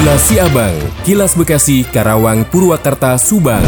Kilas Siabang, Kilas Bekasi, Karawang, Purwakarta, Subang.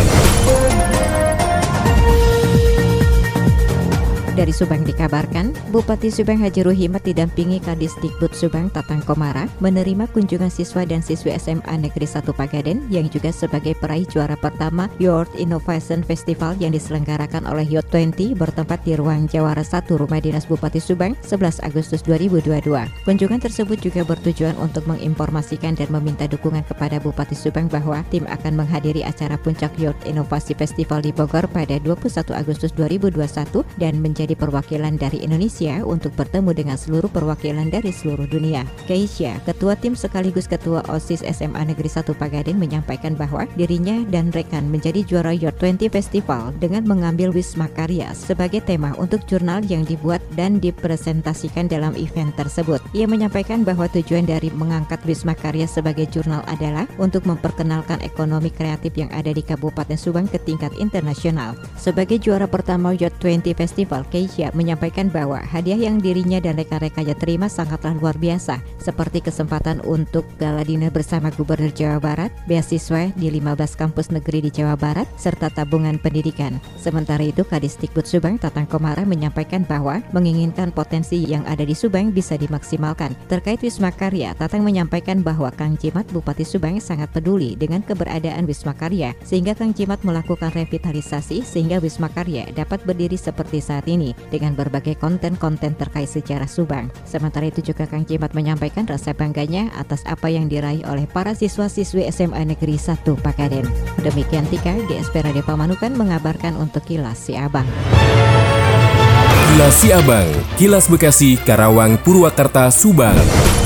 Dari Subang dikabarkan, Bupati Subang Haji Ruhimat didampingi Kadisdikbud Subang Tatang Komara menerima kunjungan siswa dan siswi SMA Negeri 1 Pagaden yang juga sebagai peraih juara pertama Youth Innovation Festival yang diselenggarakan oleh Youth 20 bertempat di ruang Jawara 1 Rumah Dinas Bupati Subang 11 Agustus 2022. Kunjungan tersebut juga bertujuan untuk menginformasikan dan meminta dukungan kepada Bupati Subang bahwa tim akan menghadiri acara puncak Youth Inovasi Festival di Bogor pada 21 Agustus 2021 dan menjadi menjadi perwakilan dari Indonesia untuk bertemu dengan seluruh perwakilan dari seluruh dunia. Keisha, ketua tim sekaligus ketua OSIS SMA Negeri 1 Pagaden menyampaikan bahwa dirinya dan rekan menjadi juara Your 20 Festival dengan mengambil Wisma Karya sebagai tema untuk jurnal yang dibuat dan dipresentasikan dalam event tersebut. Ia menyampaikan bahwa tujuan dari mengangkat Wisma Karya sebagai jurnal adalah untuk memperkenalkan ekonomi kreatif yang ada di Kabupaten Subang ke tingkat internasional. Sebagai juara pertama Your 20 Festival, Keisha menyampaikan bahwa hadiah yang dirinya dan rekan-rekannya terima sangatlah luar biasa, seperti kesempatan untuk gala dinner bersama Gubernur Jawa Barat, beasiswa di 15 kampus negeri di Jawa Barat, serta tabungan pendidikan. Sementara itu, Kadisdikbud Subang Tatang Komara menyampaikan bahwa menginginkan potensi yang ada di Subang bisa dimaksimalkan. Terkait Wisma Karya, Tatang menyampaikan bahwa Kang Cimat Bupati Subang sangat peduli dengan keberadaan Wisma Karya, sehingga Kang Cimat melakukan revitalisasi sehingga Wisma Karya dapat berdiri seperti saat ini ini dengan berbagai konten-konten terkait sejarah Subang. Sementara itu juga Kang Cimat menyampaikan rasa bangganya atas apa yang diraih oleh para siswa-siswi SMA Negeri 1 Pakaden. Demikian Tika, GSP Radio Pamanukan mengabarkan untuk Kilas Si Abang. Kilas Si Abang, Kilas Bekasi, Karawang, Purwakarta, Subang.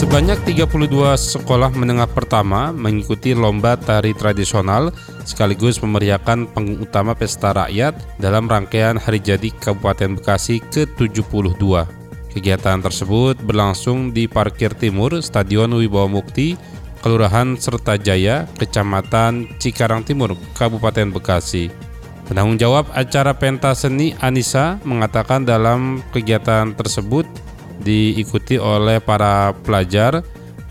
Sebanyak 32 sekolah menengah pertama mengikuti lomba tari tradisional sekaligus memeriahkan panggung utama pesta rakyat dalam rangkaian Hari Jadi Kabupaten Bekasi ke-72. Kegiatan tersebut berlangsung di Parkir Timur Stadion Wibawa Mukti, Kelurahan Sertajaya, Kecamatan Cikarang Timur, Kabupaten Bekasi. Penanggung jawab acara pentas seni Anissa mengatakan dalam kegiatan tersebut diikuti oleh para pelajar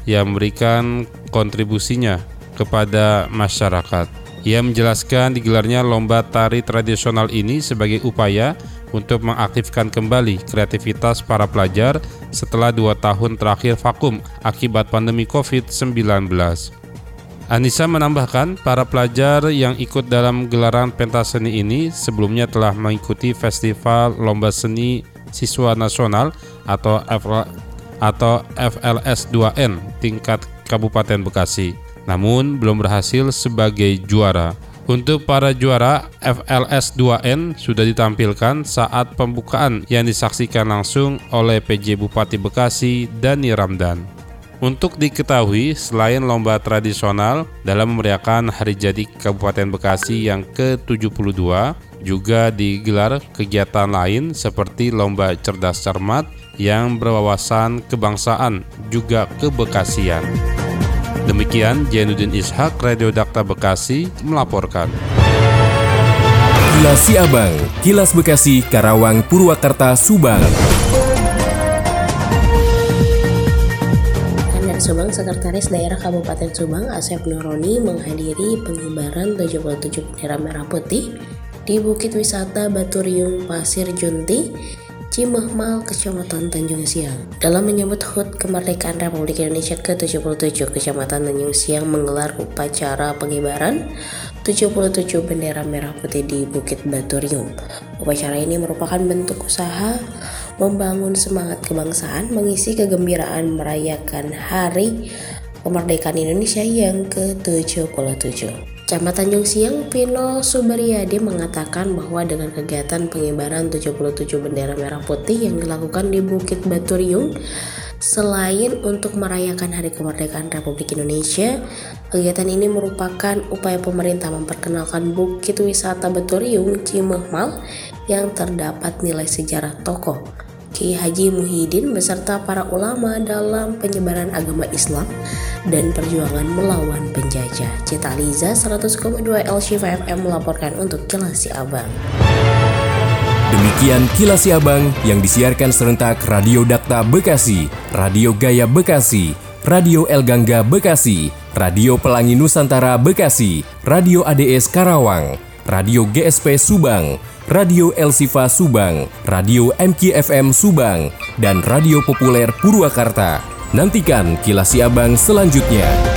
yang memberikan kontribusinya kepada masyarakat. Ia menjelaskan digelarnya lomba tari tradisional ini sebagai upaya untuk mengaktifkan kembali kreativitas para pelajar setelah dua tahun terakhir vakum akibat pandemi COVID-19. Anissa menambahkan, para pelajar yang ikut dalam gelaran pentas seni ini sebelumnya telah mengikuti festival lomba seni siswa nasional atau atau FLS 2N tingkat Kabupaten Bekasi, namun belum berhasil sebagai juara. Untuk para juara, FLS 2N sudah ditampilkan saat pembukaan yang disaksikan langsung oleh PJ Bupati Bekasi Dani Ramdan. Untuk diketahui, selain lomba tradisional dalam memeriahkan Hari Jadi Kabupaten Bekasi yang ke-72, juga digelar kegiatan lain seperti lomba cerdas cermat yang berwawasan kebangsaan juga kebekasian. Demikian Jainuddin Ishak Radio Dakta Bekasi melaporkan. Kilas Siabang, Kilas Bekasi, Karawang, Purwakarta, Subang. Subang, Sekretaris Daerah Kabupaten Subang, Asep Nuroni menghadiri pengibaran 77 bendera merah putih di Bukit Wisata Baturiung Pasir Junti, Cimehmal, Kecamatan Tanjung Siang. Dalam menyambut HUT Kemerdekaan Republik Indonesia ke-77, Kecamatan Tanjung Siang menggelar upacara pengibaran 77 bendera merah putih di Bukit Baturiung. Upacara ini merupakan bentuk usaha membangun semangat kebangsaan, mengisi kegembiraan merayakan Hari Kemerdekaan Indonesia yang ke-77. Camat Tanjung Siang, Pino Subaryadi mengatakan bahwa dengan kegiatan pengibaran 77 bendera merah putih yang dilakukan di Bukit Baturiung, selain untuk merayakan Hari Kemerdekaan Republik Indonesia, kegiatan ini merupakan upaya pemerintah memperkenalkan Bukit Wisata Baturiung Cimehmal yang terdapat nilai sejarah tokoh Ki Haji Muhyiddin beserta para ulama dalam penyebaran agama Islam dan perjuangan melawan penjajah. Cita Liza 100,2 LC FM melaporkan untuk Kilas Abang. Demikian kilas Abang yang disiarkan serentak Radio Dakta Bekasi, Radio Gaya Bekasi, Radio El Gangga Bekasi, Radio Pelangi Nusantara Bekasi, Radio ADS Karawang, Radio GSP Subang, Radio El Sifa Subang, Radio MKFM Subang, dan Radio Populer Purwakarta. Nantikan kilas Abang selanjutnya.